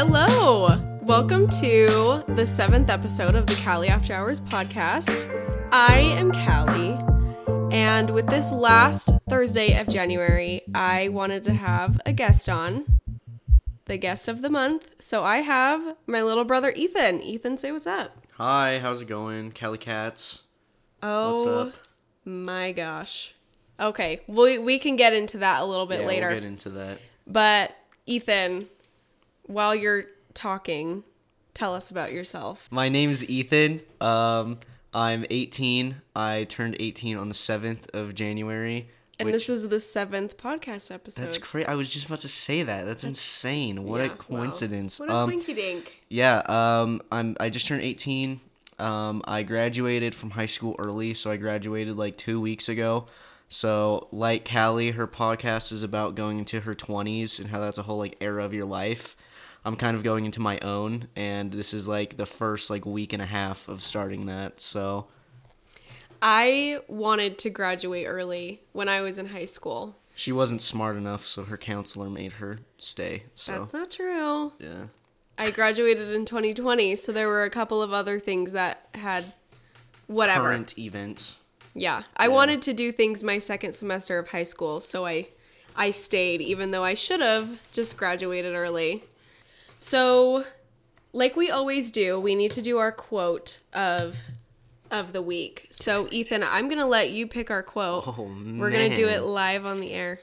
Hello! Welcome to the seventh episode of the Callie After Hours podcast. I am Callie, and with this last Thursday of January, I wanted to have a guest on, the guest of the month. So I have my little brother Ethan. Ethan, say what's up. Hi, how's it going, Callie Cats? Oh What's up? my gosh. Okay, we, we can get into that a little bit yeah, later. we'll get into that. But Ethan, while you're talking, tell us about yourself. My name's Ethan. Um, I'm 18. I turned 18 on the 7th of January. And which, this is the seventh podcast episode. that's crazy. I was just about to say that. That's, insane. What a Yeah, wow. coincidence. What a um, dink. yeah. Um, I'm. I just turned 18. Um, I graduated from high school early, so I graduated like two weeks ago. So, like Callie, her podcast is about going into her 20s and how that's a whole like era of your life. I'm kind of going into my own, and this is like the first like week and a half of starting that. So, I wanted to graduate early when I was in high school. she wasn't smart enough, so her counselor made her stay. So, That's not true. yeah. I graduated in 2020, so there were a couple of other things that had whatever. Current events. Yeah. I wanted to do things my second semester of high school, so I I stayed even though I should have just graduated early. So, like we always do, we need to do our quote of of the week. So, Ethan, I'm going to let you pick our quote. Oh, We're going to do it live on the air.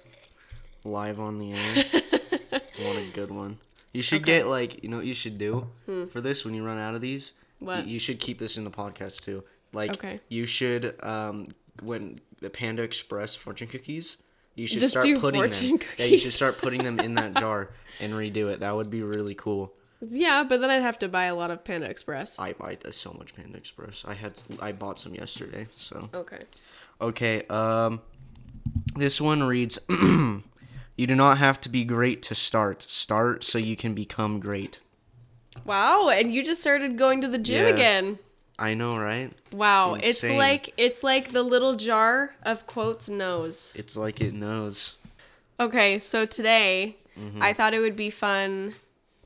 live on the air. want a good one. You should Okay. get like you know what you should do for this when you run out of these. What? You, you should keep this in the podcast too. Like Okay. you should um when the Panda Express fortune cookies. You should Just start putting them. Yeah, you should start putting them in that jar and redo it. That would be really cool. Yeah, but then I'd have to buy a lot of Panda Express. I buy so much Panda Express. I had I bought some yesterday. So Okay. Okay, um this one reads You do not have to be great to start. Start so you can become great. Wow, and you just started going to the gym Yeah. again. I know, right? Wow, it's like it's like the little jar of quotes knows. It's like it knows. Okay, so today Mm-hmm. I thought it would be fun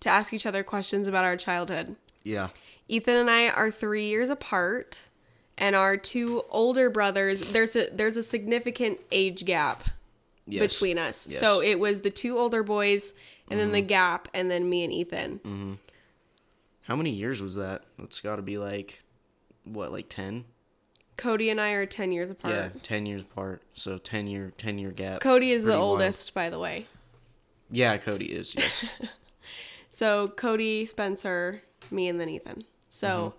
to ask each other questions about our childhood. Yeah. Ethan and I are 3 years apart and our two older brothers there's a there's a significant age gap Yes. between us. Yes. So it was the two older boys and then the Mm-hmm. gap and then me and Ethan. Mhm. How many years was that? That's got to be like what, like 10? Cody and I are 10 years apart. Yeah, 10 years apart. So 10 year 10 year gap. Cody is the wild. oldest, by the way. Yeah, Cody is. Yes. So Cody, Spencer, me, and then Ethan. So Mm-hmm.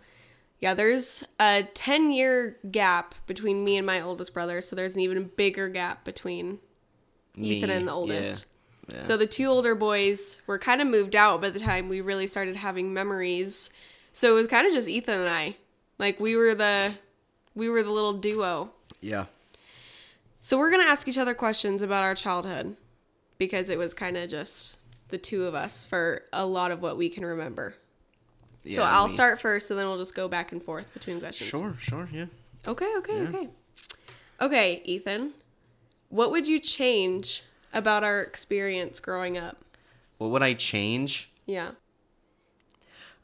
yeah, there's a 10 year gap between me and my oldest brother. So there's an even bigger gap between Ethan and the oldest. Yeah. yeah. So the two older boys were kind of moved out by the time we really started having memories. So it was kind of just Ethan and I. Like we were the we were the little duo. yeah. So we're going to ask each other questions about our childhood because it was kind of just the two of us for a lot of what we can remember. yeah so I'll me. start first and then we'll just go back and forth between questions. Sure, sure, yeah. Okay, okay, Yeah. okay. Okay, Ethan. What would you change about our experience growing up? What would I change? Yeah.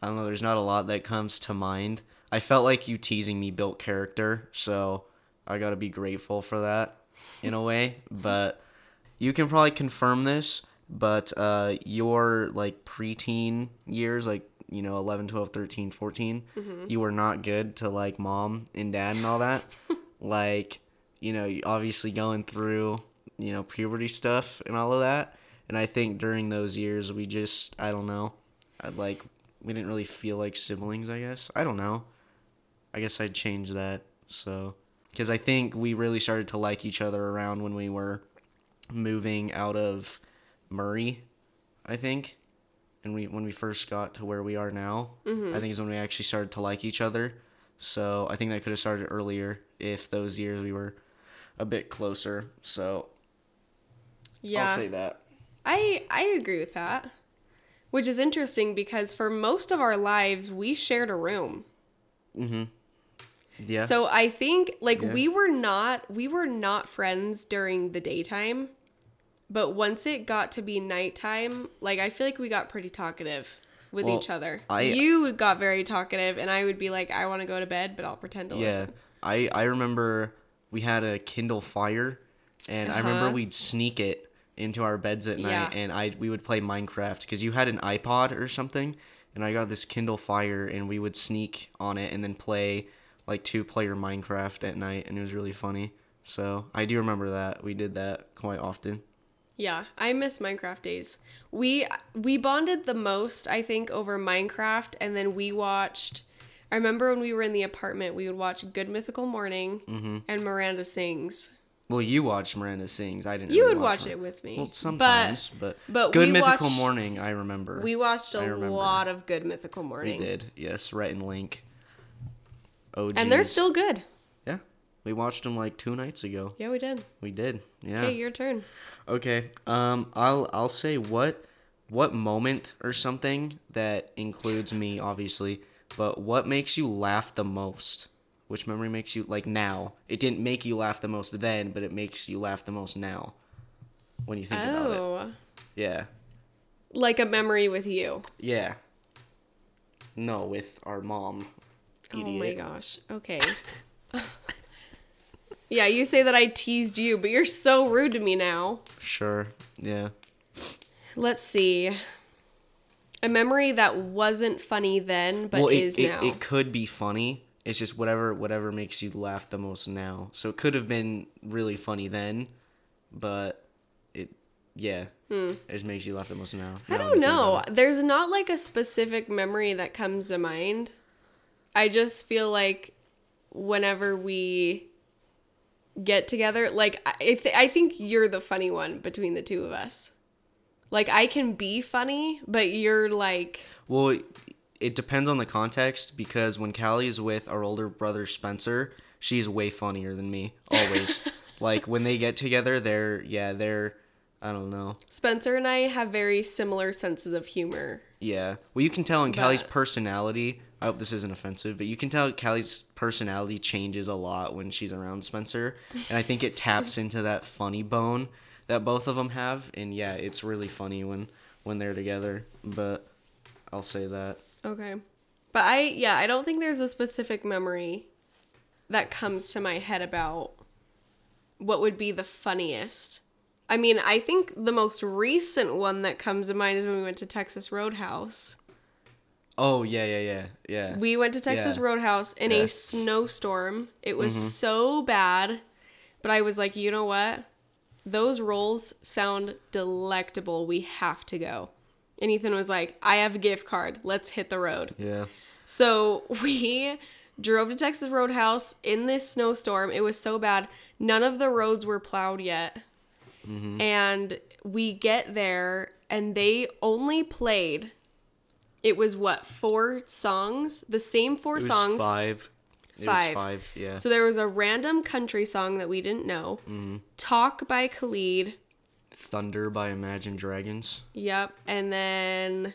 I don't know. There's not a lot that comes to mind. I felt like you teasing me built character, so I gotta be grateful for that in a way. But you can probably confirm this. But uh, your like preteen years, like you know, 11, 12, 13, 14, you were not good to like mom and dad and all that. like, you know, obviously going through you know puberty stuff and all of that. And I think during those years, we just I don't know, I'd like we didn't really feel like siblings. I guess I don't know. I guess I'd change that. So, because I think we really started to like each other around when we were moving out of Murray, I think, and we when we first got to where we are now, mm-hmm. I think is when we actually started to like each other. So I think that could have started earlier if those years we were a bit closer. So Yeah. I'll say that. I I agree with that. Which is interesting because for most of our lives we shared a room. Mm-hmm. Yeah. So I think like Yeah. we were not we were not friends during the daytime, but once it got to be nighttime, like I feel like we got pretty talkative. with Well, each other. I- you got very talkative, and I would be like, I want to go to bed, but I'll pretend to Yeah, listen. I I remember we had a Kindle Fire, and I remember Uh-huh. we'd sneak it into our beds at night, Yeah. and I we would play Minecraft because you had an iPod or something, and I got this Kindle Fire, and we would sneak on it and then play like two player Minecraft at night, and it was really funny. So I do remember that we did that quite often. Yeah, I miss Minecraft days. We we bonded the most, I think, over Minecraft, and then we watched. I remember when we were in the apartment, we would watch Good Mythical Morning Mm-hmm. and Miranda Sings. Well, you watched Miranda Sings. I didn't. You really would watch Mir- it with me. Well, sometimes, but, but Good Mythical watched- Morning, I remember. We watched a remember. lot of Good Mythical Morning. We did, yes, Rhett and Link. Oh, And they're still good. yeah. We watched them like two nights ago. Yeah, we did. We did, yeah. Okay, your turn. Okay. Um, I'll I'll say what what moment or something that includes me, obviously, but what makes you laugh the most? Which memory makes you like now? It didn't make you laugh the most then, but it makes you laugh the most now. When you think about it, Oh, yeah, like a memory with you. yeah. No, with our mom. Oh my gosh. Okay. yeah, you say that I teased you, but you're so rude to me now. Sure. Yeah. Let's see. A memory that wasn't funny then, but well, it, is it, now. it could be funny. It's just whatever whatever makes you laugh the most now. So it could have been really funny then, but it yeah, it just makes you laugh the most now. Hmm. I don't know. There's not like a specific memory that comes to mind. I just feel like whenever we get together, like I, th- I think you're the funny one between the two of us. Like I can be funny, but you're like Well, it, it depends on the context because when Callie is with our older brother Spencer, she's way funnier than me always. like when they get together, they're yeah, they're I don't know. Spencer and I have very similar senses of humor. Yeah. Well, you can tell in Callie's personality. I hope this isn't offensive, but you can tell Callie's personality changes a lot when she's around Spencer, and I think it taps into that funny bone that both of them have. And yeah, it's really funny when when they're together. But I'll say that. Okay. But I yeah, I don't think there's a specific memory that comes to my head about what would be the funniest. I mean, I think the most recent one that comes to mind is when we went to Texas Roadhouse. Oh yeah, yeah, yeah, yeah. We went to Texas Yeah. Roadhouse in a snowstorm. It was mm-hmm. so bad, but I was like, you know what? Those rolls sound delectable. We have to go. And Ethan was like, I have a gift card. Let's hit the road. yeah. So we drove to Texas Roadhouse in this snowstorm. It was so bad. None of the roads were plowed yet. Mm-hmm. And we get there and they only played it was what, four songs? The same four It was songs. five. It Five. was five. Yeah. So there was a random country song that we didn't know. Talk by Khalid. Thunder by Imagine Dragons. Yep. And then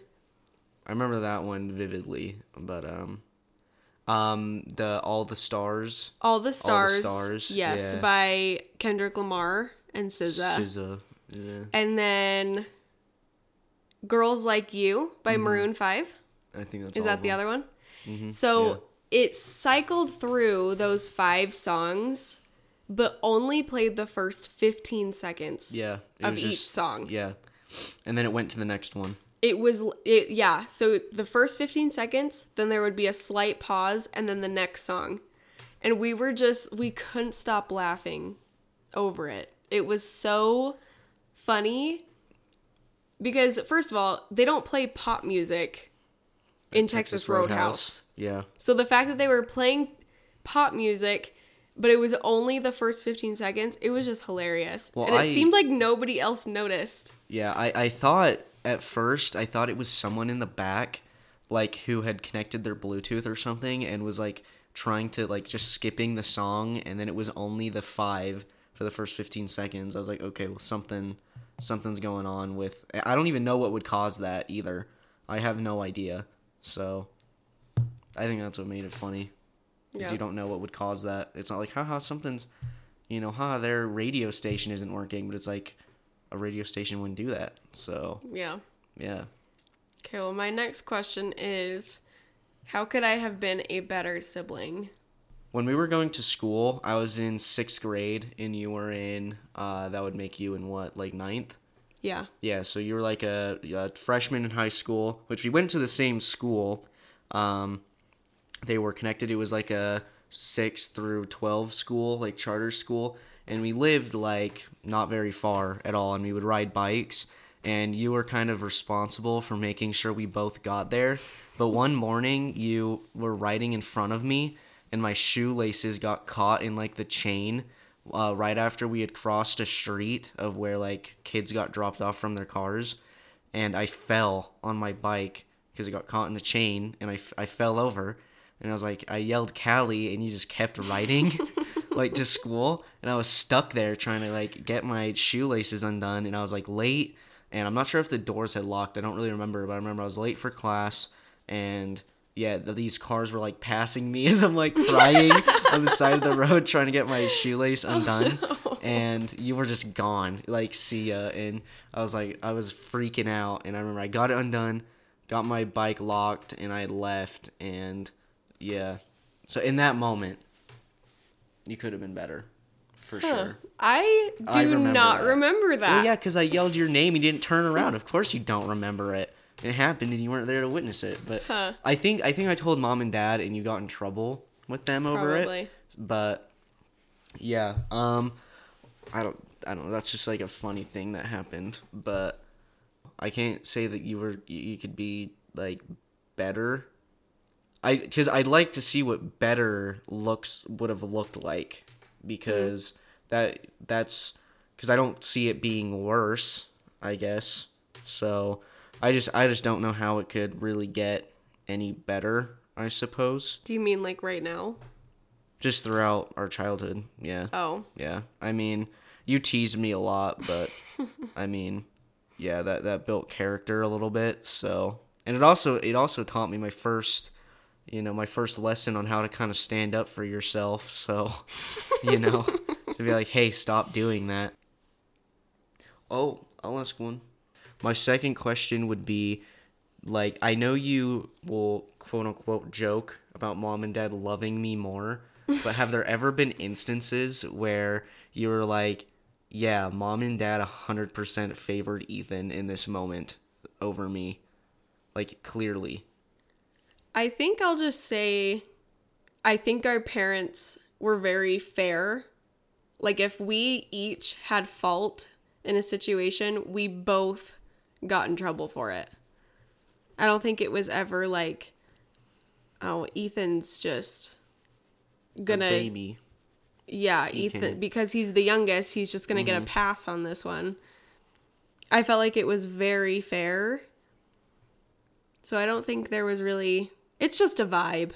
I remember that one vividly, but um, um, the All the Stars. All the Stars. Stars, Yes, yeah. by Kendrick Lamar and SZA. SZA. Yeah, And then Girls Like You by mm-hmm. Maroon 5. I think that's. Is that the other one? Mm-hmm. So yeah. it cycled through those five songs, but only played the first 15 seconds Yeah, of was each just- song. Yeah, and then it went to the next one. It was, it, yeah. So the first 15 seconds, then there would be a slight pause, and then the next song. And we were just, we couldn't stop laughing over it. It was so funny because, first of all, they don't play pop music in Texas, Roadhouse. Yeah, So the fact that they were playing pop music, but it was only the first 15 seconds, it was just hilarious. Well, and it I- seemed like nobody else noticed. yeah. I I thought at first I thought it was someone in the back, like who had connected their Bluetooth or something, and was like trying to like just skipping the song, and then it was only the five for the first 15 seconds. I was like, okay, well something something's going on with. I don't even know what would cause that either. I have no idea. So I think that's what made it funny. Because Yeah. you don't know what would cause that. It's not like, haha, something's, you know, ha, their radio station isn't working, but it's like a radio station wouldn't do that. So, Yeah. yeah. Okay, well, my next question is How could I have been a better sibling? When we were going to school, I was in sixth grade, and you were in. Uh, that would make you in what, like ninth? Yeah. Yeah, so you were like a, a freshman in high school, which we went to the same school. Um, they were connected. It was like a six through twelve school, like charter school, and we lived like not very far at all. And we would ride bikes, and you were kind of responsible for making sure we both got there. But one morning, you were riding in front of me, and my shoelaces got caught in like the chain uh, right after we had crossed a street of where like kids got dropped off from their cars, and I fell on my bike because it got caught in the chain, and I, I fell over, and I was like I yelled Callie, and you just kept riding. like to school and I was stuck there trying to like get my shoelaces undone and I was like late and I'm not sure if the doors had locked. I don't really remember, but I remember I was late for class and yeah, th- these cars were like passing me as I'm like crying on the side of the road trying to get my shoelace oh, undone. And you were just gone, like see ya. And I was like, I was freaking out. And I remember I got it undone, got my bike locked, and I left. And yeah, so in that moment, you could have been better, for sure. I do I remember not that. remember that. Well, yeah, because I yelled your name. You didn't turn around. Of course, you don't remember it. It happened, and you weren't there to witness it. But Huh. I think I think I told mom and dad, and you got in trouble with them over Probably. it. But yeah, um, I don't I don't know. That's just like a funny thing that happened. But I can't say that you were you you could be like better. I because I'd like to see what better looks would have looked like because that that's because I don't see it being worse. I guess so. I just I just don't know how it could really get any better. I suppose Do you mean like right now? just throughout our childhood. Yeah, Oh. yeah. I mean, you teased me a lot, but I mean, yeah, that that built character a little bit. So, and it also it also taught me my first, you know, my first lesson on how to kind of stand up for yourself. So, you know, to be like, hey, stop doing that. Oh, I'll ask one. My second question would be like I know you will quote unquote joke about mom and dad loving me more, but have there ever been instances where you were like, yeah, mom and dad 100% favored Ethan in this moment over me? Like clearly. I think I'll just say I think our parents were very fair. Like if we each had fault in a situation, we both got in trouble for it. I don't think it was ever like oh, Ethan's just gonna baby. yeah, He Ethan can- because he's the youngest, he's just going to get a mm-hmm. pass on this one. I felt like it was very fair. So I don't think there was really it's just a vibe.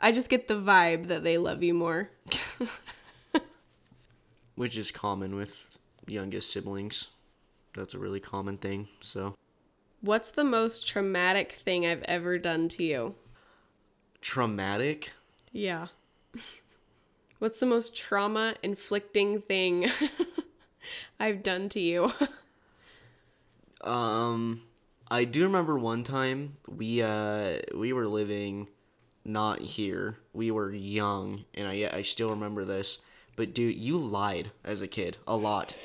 I just get the vibe that they love you more. Which is common with youngest siblings. That's a really common thing. So, What's the most traumatic thing I've ever done to you? traumatic. Yeah. What's the most trauma inflicting thing I've done to you? Um, I do remember one time we uh we were living not here. We were young, and I I still remember this. But dude, you lied as a kid a lot.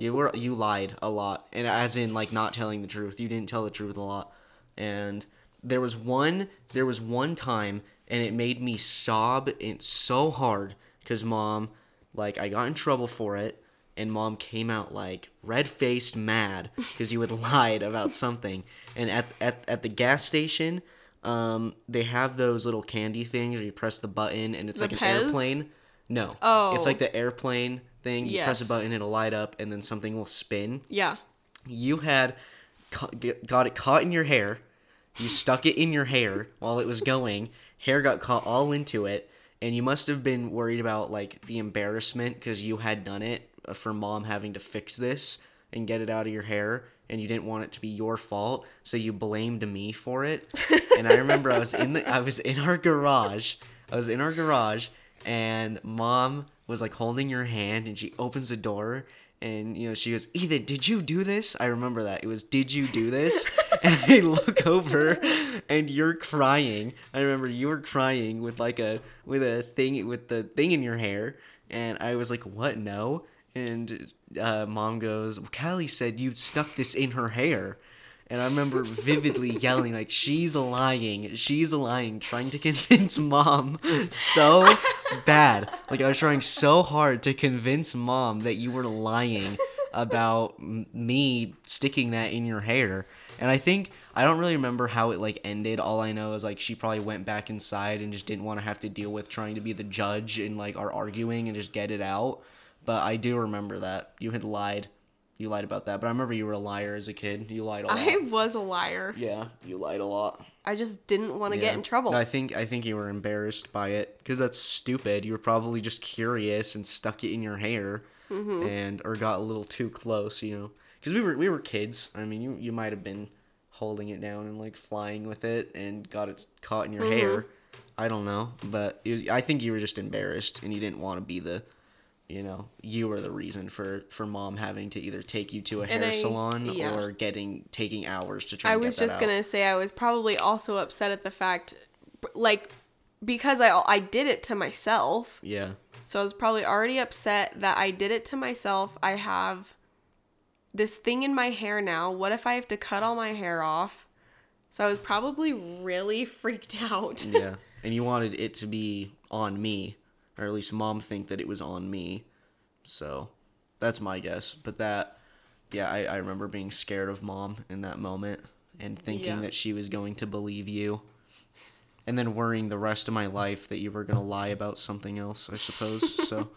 You were you lied a lot, and as in like not telling the truth. You didn't tell the truth a lot, and there was one there was one time, and it made me sob it so hard because mom like I got in trouble for it, and mom came out like red faced mad because you had lied about something, and at at at the gas station. Um, they have those little candy things where you press the button and it's The like an Pez? airplane. No. Oh. It's like the airplane thing. You press a button, it'll light up, and then something will spin. yeah. You had ca- got it caught in your hair. You stuck it in your hair while it was going. Hair got caught all into it, and you must have been worried about like the embarrassment because you had done it uh, for mom having to fix this and get it out of your hair, and you didn't want it to be your fault, so you blamed me for it. and I remember I was in the I was in our garage. I was in our garage, and mom was like holding your hand, and she opens the door. and you know she goes, "Ethan, did you do this?" I remember that. It was, "Did you do this?" and I look over, and you're crying. I remember you were crying with like a with a thing with the thing in your hair, and I was like, "What? No." And uh, mom goes, well, Callie said you'd stuck this in her hair. And I remember vividly yelling, like, she's lying. She's lying, trying to convince mom so bad. Like, I was trying so hard to convince mom that you were lying about me sticking that in your hair. And I think, I don't really remember how it, like, ended. All I know is, like, she probably went back inside and just didn't want to have to deal with trying to be the judge in, like, our arguing and just get it out. But I do remember that. You had lied you lied about that, but I remember you were a liar as a kid. You lied a lot. I was a liar. Yeah, you lied a lot. I just didn't want to Yeah. get in trouble. No, I think I think you were embarrassed by it because that's stupid. You were probably just curious and stuck it in your hair, Mm-hmm. and or got a little too close. You know, because we were we were kids. I mean, you you might have been holding it down and like flying with it and got it caught in your Mm-hmm. hair. I don't know, but was, I think you were just embarrassed and you didn't want to be the. You know, you were the reason for for mom having to either take you to a hair I- salon yeah. or getting taking hours to try. I was just gonna say I was probably also upset at the fact, like, because I I did it to myself. Yeah. So I was probably already upset that I did it to myself. I have this thing in my hair now. What if I have to cut all my hair off? So I was probably really freaked out. yeah and you wanted it to be on me or at least mom think that it was on me. So that's my guess. But that yeah i, I remember being scared of mom in that moment and thinking Yeah. that she was going to believe you and then worrying the rest of my life that you were going to lie about something else i suppose. So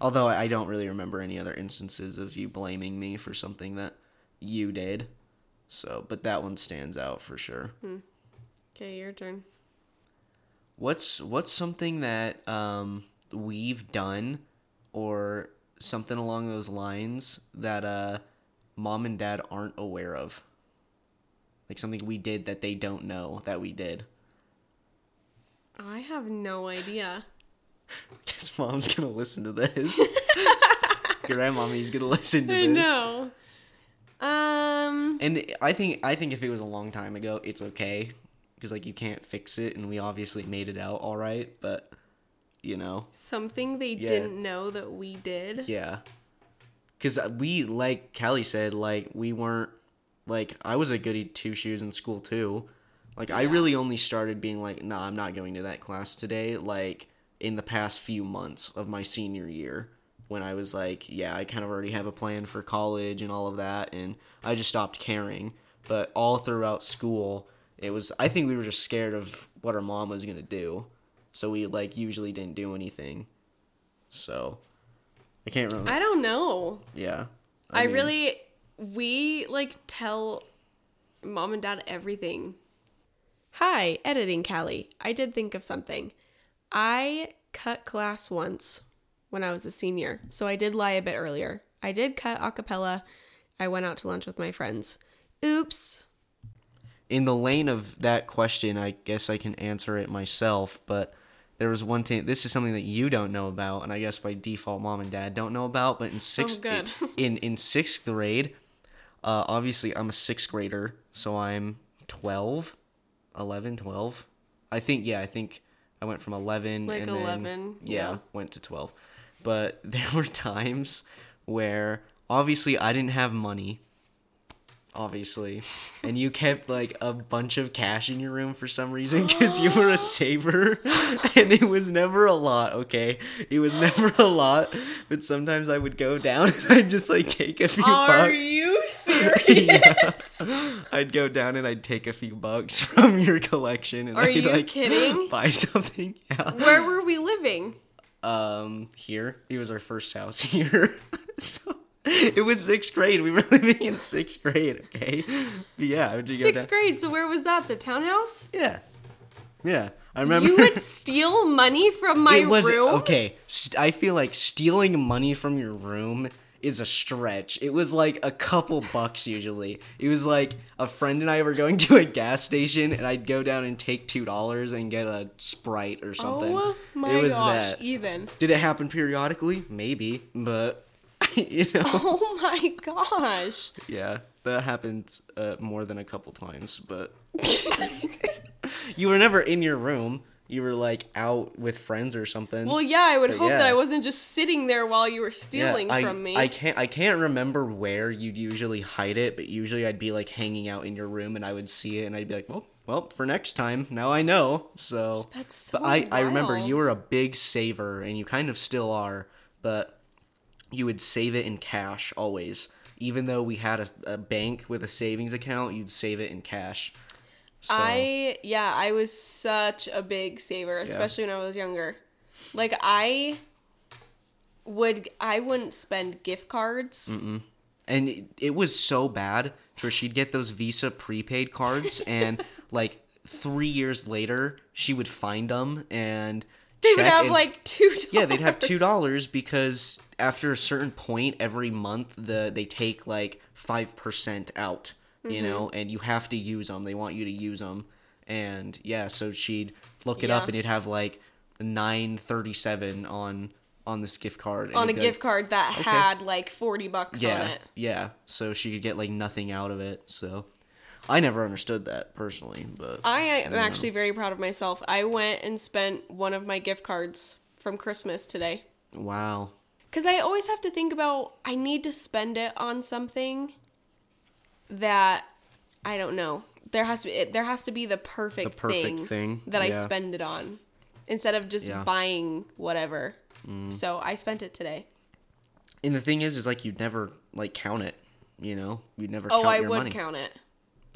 although i don't really remember any other instances of you blaming me for something that you did. So but that one stands out for sure. Okay, your turn. What's what's something that um, we've done or something along those lines that uh, mom and dad aren't aware of? Like something we did that they don't know that we did. I have no idea. Guess mom's gonna listen to this. Grandmommy's gonna listen to I this. know. Um. And I think I think if it was a long time ago, it's okay because like you can't fix it, and we obviously made it out all right. But you know, Something they Yeah. didn't know that we did. Yeah. Cause uh, we like Callie said, like we weren't like I was a goody two shoes in school too. Like I really only started being like, nah, I'm not going to that class today. Like in the past few months of my senior year, when I was like, yeah, I kind of already have a plan for college and all of that, and I just stopped caring. But all throughout school, it was I think we were just scared of what our mom was gonna do, so we like usually didn't do anything. So I can't remember. I don't know. Yeah. I, mean, really we like tell mom and dad everything. Hi, editing Callie. I did think of something. I cut class once when I was a senior, so I did lie a bit earlier. I did cut a cappella. I went out to lunch with my friends. Oops. in the lane of that question, I guess I can answer it myself, but there was one thing this is something that you don't know about, and I guess by default mom and dad don't know about, but in sixth good. in in sixth grade, uh, obviously I'm a sixth grader, so I'm 12, 11, 12. I think yeah, I think I went from 11 Like and then yeah, yeah. went to 12. But there were times where obviously I didn't have money obviously and you kept like a bunch of cash in your room for some reason because you were a saver and it was never a lot okay it was never a lot but sometimes i would go down and i'd just like take a few Are bucks Are you serious? Yeah. i'd go down and i'd take a few bucks from your collection and Are i'd you like kidding? buy something yeah Where were we living? um here it was our first house here so it was sixth grade we were living in sixth grade okay but yeah would you Sixth grade. So where was that? The townhouse? yeah yeah i remember You would steal money from my it was room? okay st- i feel like stealing money from your room is a stretch it was like a couple bucks usually it was like a friend and i were going to a gas station and i'd go down and take two dollars and get a sprite or something Oh my it was gosh, that Ethan. did it happen periodically maybe but you know? Oh my gosh. Yeah, that happened uh, more than a couple times, but you were never in your room. You were like out with friends or something. Well, yeah, I would But hope that. I wasn't just sitting there while you were Yeah, stealing I, from me. I can't I can't remember where you'd usually hide it, but usually I'd be like hanging out in your room and I would see it and I'd be like, well, well, for next time, now I know. So, That's so but I I remember you were a big saver and you kind of still are, but you would save it in cash always. Even though we had a, a bank with a savings account, you'd save it in cash. So, I yeah, I was such a big saver, especially when I was younger. Like I would I wouldn't spend gift cards. and it, it was so bad to where she'd get those Visa prepaid cards, and like three years later, she would find them and They would have and- like two dollars. yeah, they'd have two dollars because after a certain point every month, the they take like five percent out, you Mm-hmm. know, and you have to use them. They want you to use them, and yeah, so she'd look it Yeah. up and it'd have like nine thirty seven on on this gift card on a like, gift card that Okay. had like 40 bucks yeah, on it. Yeah, so she could get like nothing out of it. So I never understood that personally, but I am actually very proud of myself. I went and spent one of my gift cards from Christmas today. wow. Because I always have to think about I need to spend it on something that I don't know. There has to be it, there has to be the perfect, The perfect thing, thing, that I spend it on instead of just Yeah. Mm. buying whatever. So I spent it today. And the thing is, is like you'd never like count it. You know, you'd never. Oh, I would money. count it.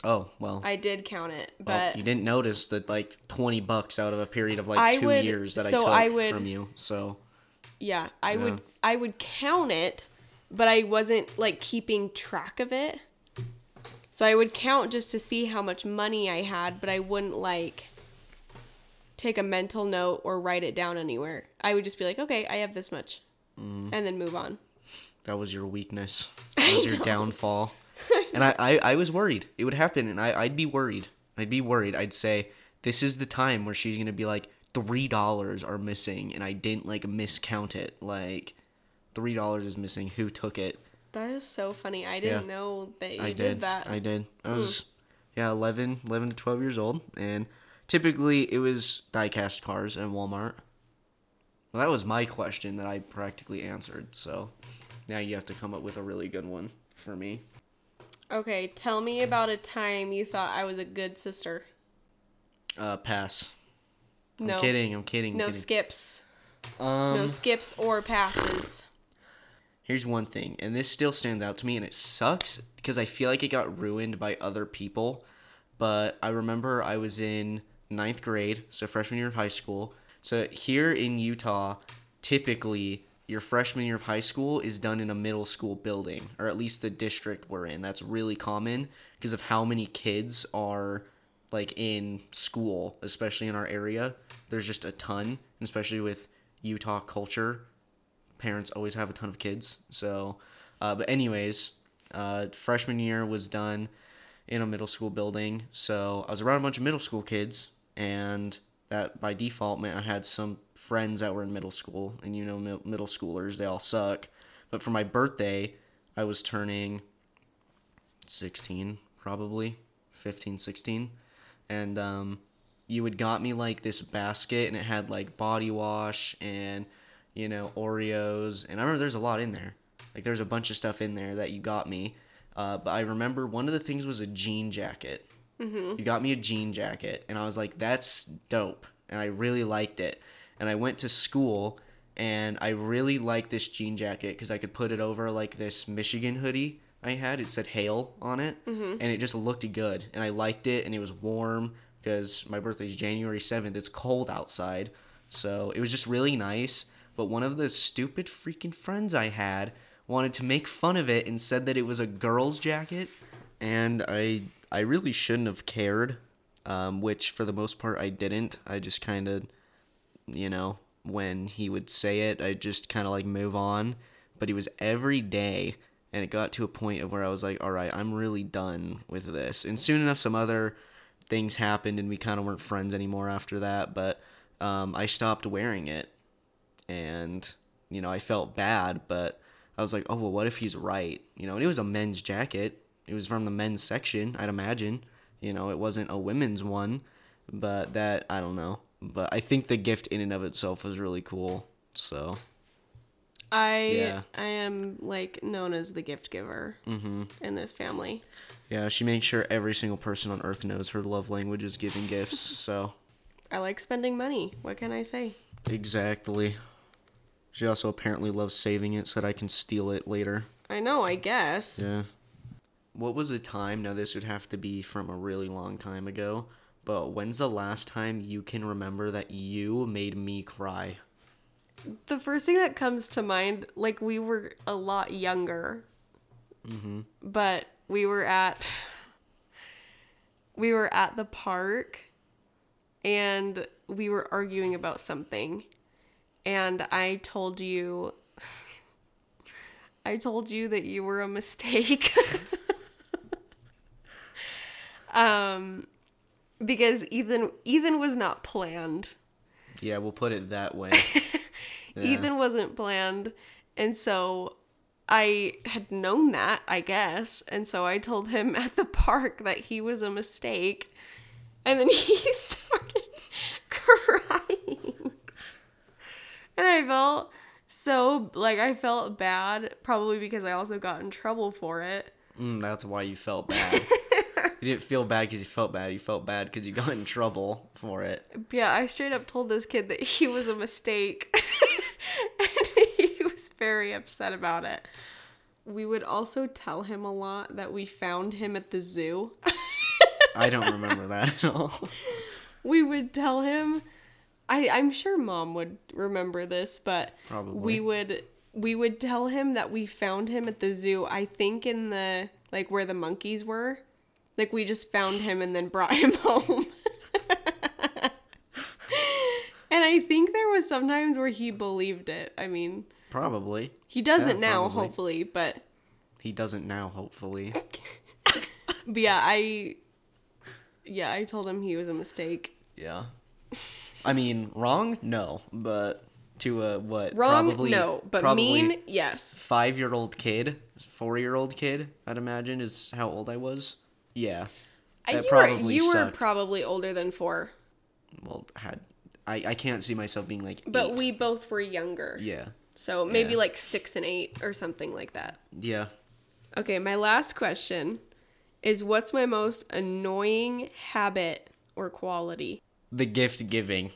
Oh well. I did count it, well, but you didn't notice that like twenty bucks out of a period of like I two would- years that I so took I would- from you. So yeah, I would I would count it, but I wasn't like keeping track of it. So I would count just to see how much money I had, but I wouldn't like take a mental note or write it down anywhere. I would just be like, okay, I have this much, Mm. and then move on. that was your weakness. That was your downfall. and I, I, I was worried it would happen, and I, I'd be worried. I'd be worried. I'd say this is the time where she's gonna be like three dollars are missing, and I didn't like miscount it. Like three dollars is missing. Who took it? That is so funny. I didn't Yeah. know that you did, did. that. Hmm. I did. I was yeah 11, 11 to twelve years old, and typically it was diecast cars at Walmart. Well, that was my question that I practically answered. So now you have to come up with a really good one for me. Okay, tell me about a time you thought I was a good sister. Uh, pass. No, I'm kidding. I'm kidding. I'm no kidding. skips, Um, no skips or passes. here's one thing, and this still stands out to me, and it sucks because I feel like it got ruined by other people. But I remember I was in ninth grade, so freshman year of high school. So here in Utah, typically your freshman year of high school is done in a middle school building, or at least the district we're in. That's really common because of how many kids are like in school, especially in our area. There's just a ton, and especially with Utah culture, parents always have a ton of kids. So, uh, but anyways, uh, freshman year was done in a middle school building. So I was around a bunch of middle school kids, and that by default meant I had some friends that were in middle school. And you know, middle schoolers, they all suck. But for my birthday, I was turning 16, probably 15, 16. And um, you had got me like this basket, and it had like body wash and you know Oreos, and I remember there's a lot in there. Like there's a bunch of stuff in there that you got me. Uh, but I remember one of the things was a jean jacket. Mm-hmm. You got me a jean jacket, and I was like, "That's dope," and I really liked it. And I went to school, and I really liked this jean jacket because I could put it over like this Michigan hoodie I had. It said "Hail" on it, and it just looked good, and I liked it, and it was warm because my birthday's January seventh. It's cold outside, so it was just really nice. But one of the stupid freaking friends I had wanted to make fun of it and said that it was a girl's jacket, and I I really shouldn't have cared. Um, which for the most part I didn't. I just kind of, you know, when he would say it, I just kind of like move on. But he was every day, and it got to a point of where I was like, all right, I'm really done with this. And soon enough, some other things happened, and we kind of weren't friends anymore after that. But um, I stopped wearing it, and you know, I felt bad, but I was like, oh well, what if he's right? You know, and it was a men's jacket. It was from the men's section, I'd imagine. You know, it wasn't a women's one, but that I don't know. But I think the gift in and of itself was really cool. So I Yeah. I am like known as the gift giver Mm-hmm. in this family. yeah, she makes sure every single person on earth knows her love language is giving gifts. So I like spending money. What can I say? exactly. She also apparently loves saving it so that I can steal it later. I know, I guess. Yeah. What was the time? Now, this would have to be from a really long time ago, but when's the last time you can remember that you made me cry? The first thing that comes to mind, like we were a lot younger, Mm-hmm. but we were at we were at the park and we were arguing about something and I told you I told you that you were a mistake. um because Ethan Ethan was not planned. Yeah, we'll put it that way. Yeah. Ethan wasn't planned. And so I had known that, I guess. And so I told him at the park that he was a mistake. And then he started crying. And I felt so, like, I felt bad, probably because I also got in trouble for it. Mm, that's why you felt bad. You didn't feel bad because you felt bad. You felt bad because you got in trouble for it. Yeah, I straight up told this kid that he was a mistake. and he was very upset about it. We would also tell him a lot that we found him at the zoo. I don't remember that at all. we would tell him I, I'm sure mom would remember this, but Probably. we would we would tell him that we found him at the zoo, I think in the like where the monkeys were. Like we just found him and then brought him home. and I think there was sometimes where he believed it. I mean, Probably. he doesn't Yeah, now, probably. hopefully, but He doesn't now, hopefully. but yeah, I yeah, I told him he was a mistake. Yeah. I mean, wrong? No. But to a what? Wrong? Probably, no, but mean? Yes. Five year old kid, four year old kid, I'd imagine, is how old I was. Yeah. I- That you were, probably you were probably older than four, Well, had. I, I can't see myself being like. but eight. we both were younger. Yeah. So maybe Yeah. like six and eight or something like that. Yeah. Okay, my last question is what's my most annoying habit or quality? The gift giving.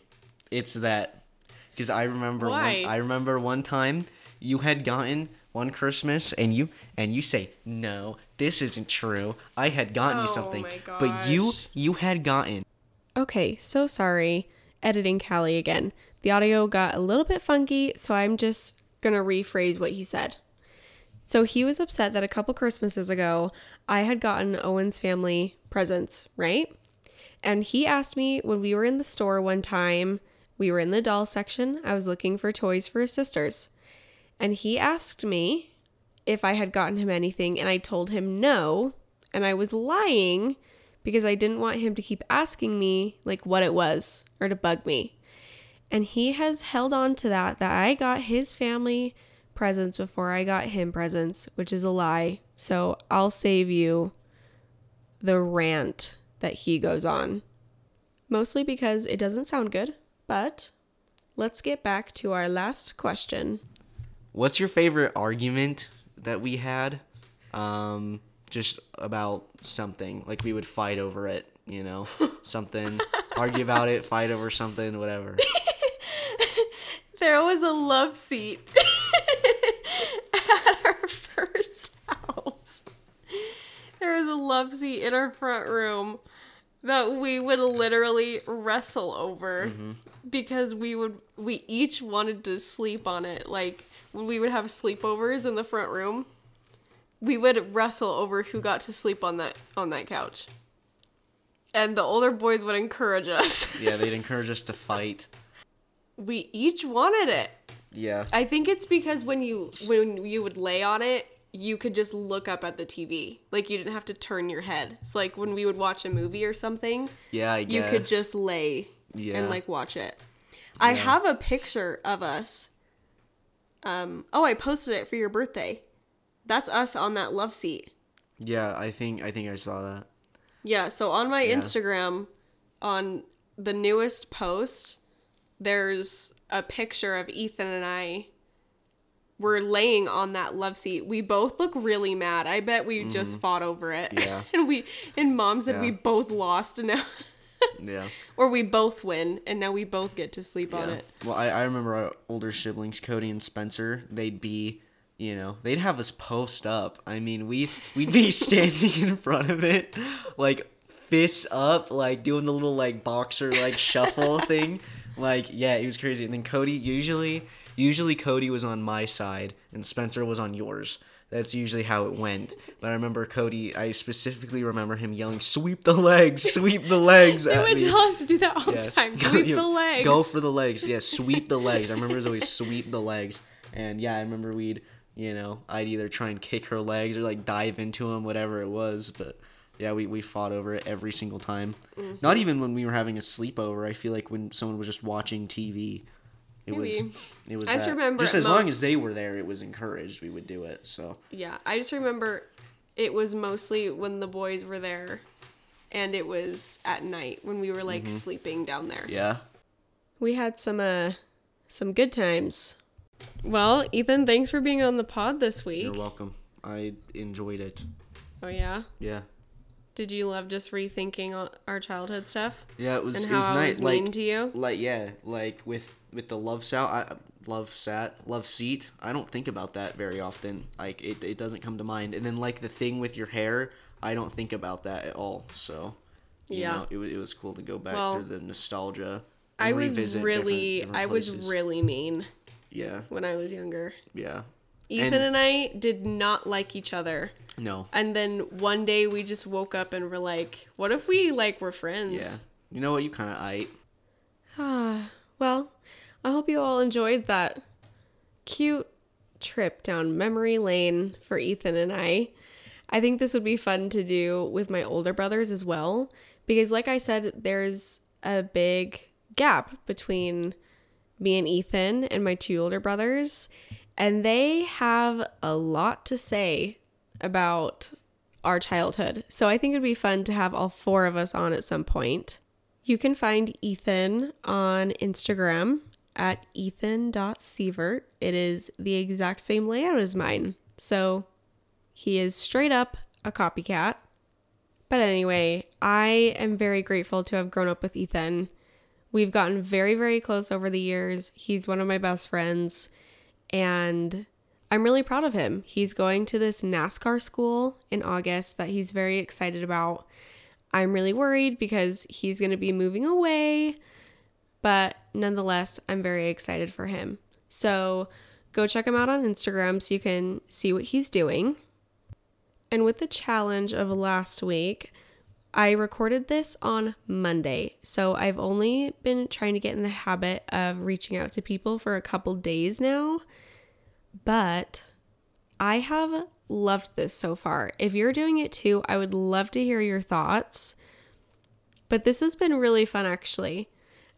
It's that. Because I remember Why? one. I remember one time you had gotten one Christmas and you and you say no, this isn't true. I had gotten Oh you something, my but you you had gotten Okay, so sorry. Editing Callie again. The audio got a little bit funky, so I'm just gonna rephrase what he said. So he was upset that a couple Christmases ago I had gotten Owen's family presents, right? And he asked me when we were in the store one time, we were in the doll section, I was looking for toys for his sisters. And he asked me if I had gotten him anything, and I told him no. And I was lying because I didn't want him to keep asking me like what it was or to bug me. And he has held on to that that I got his family presents before I got him presents, which is a lie. So I'll save you the rant that he goes on. Mostly because it doesn't sound good, but let's get back to our last question. What's your favorite argument that we had? Um, just about something. Like we would fight over it, you know? Something. argue about it, fight over something, whatever. There was a love seat at our first house. There was a love seat in our front room that we would literally wrestle over because we would we each wanted to sleep on it. Like when we would have sleepovers in the front room, we would wrestle over who got to sleep on that on that couch. And the older boys would encourage us. Yeah, they'd encourage us to fight. we each wanted it. Yeah. I think it's because when you when you would lay on it, you could just look up at the TV. Like you didn't have to turn your head. It's like when we would watch a movie or something, Yeah, I you could just lay Yeah. and like watch it. I have a picture of us Um, oh, I posted it for your birthday. That's us on that love seat. Yeah, I think I think I saw that. Yeah, so on my Yeah. Instagram, on the newest post, there's a picture of Ethan and I. We're laying on that love seat. We both look really mad. I bet we just fought over it. Mm-hmm. Yeah. and we and mom said we both lost and now Yeah. or we both win and now we both get to sleep on it. Well, I, I remember our older siblings, Cody and Spencer. They'd be, you know, they'd have us post up. I mean, we we'd be standing in front of it, like fists up, like doing the little like boxer like shuffle thing. Like, yeah, it was crazy. And then Cody usually, usually Cody was on my side and Spencer was on yours. That's usually how it went. But I remember Cody. I specifically remember him yelling, "Sweep the legs, sweep the legs!" They would me. tell us to do that all the Yeah. time. Go- Sweep yeah, the legs. Go for the legs. Yeah, sweep the legs. I remember it was always sweep the legs. And yeah, I remember we'd, you know, I'd either try and kick her legs or like dive into them, whatever it was. But yeah, we, we fought over it every single time. Mm-hmm. Not even when we were having a sleepover. I feel like when someone was just watching TV, it was it was. I just remember just as long as they were there, it was encouraged. We would do it. So Yeah, I just remember it was mostly when the boys were there and it was at night when we were like sleeping down there. Mm-hmm. yeah, We had some uh some good times. Well, Ethan, thanks for being on the pod this week. you're welcome. I enjoyed it. Oh yeah. Yeah. Did you love just rethinking our childhood stuff Yeah, it was. and it how was I nice. was like, mean to you? like yeah like with with the love sat I, love sat love seat i don't think about that very often. Like it, it doesn't come to mind. And then like the thing with your hair i don't think about that at all. So you Yeah. know, it, wa- it was cool to go back Well, to the nostalgia I was really different- different I was really mean yeah. when I was younger. yeah. Ethan And- and I did not like each other. no. And then one day we just woke up and were like, what if we like were friends? yeah. You know what? You kind of ate. Ah, well, I hope you all enjoyed that cute trip down memory lane for Ethan and I. I think this would be fun to do with my older brothers as well because like I said there's a big gap between me and Ethan and my two older brothers and they have a lot to say about our childhood. So I think it'd be fun to have all four of us on at some point. You can find Ethan on Instagram at ethan.seivert. It is the exact same layout as mine. So he is straight up a copycat. But anyway, I am very grateful to have grown up with Ethan. We've gotten very, very close over the years. He's one of my best friends, and I'm really proud of him. He's going to this NASCAR school in August that he's very excited about. I'm really worried because he's going to be moving away, but nonetheless, I'm very excited for him. So go check him out on Instagram so you can see what he's doing. And with the challenge of last week, I recorded this on Monday. So I've only been trying to get in the habit of reaching out to people for a couple days now. But I have loved this so far. If you're doing it too, I would love to hear your thoughts. But this has been really fun actually.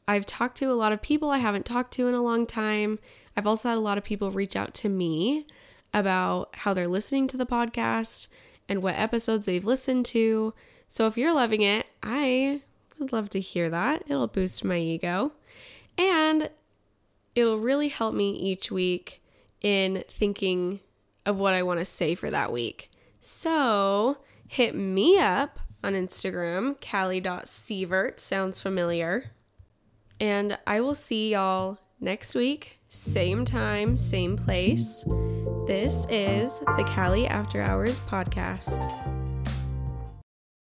I've talked to a lot of people I haven't talked to in a long time. I've also had a lot of people reach out to me about how they're listening to the podcast and what episodes they've listened to. So if you're loving it, I would love to hear that. It'll boost my ego. And it'll really help me each week in thinking of what I want to say for that week. So hit me up on Instagram, callie.seivert. Sounds familiar. And I will see y'all next week, same time, same place. This is the Callie After Hours podcast.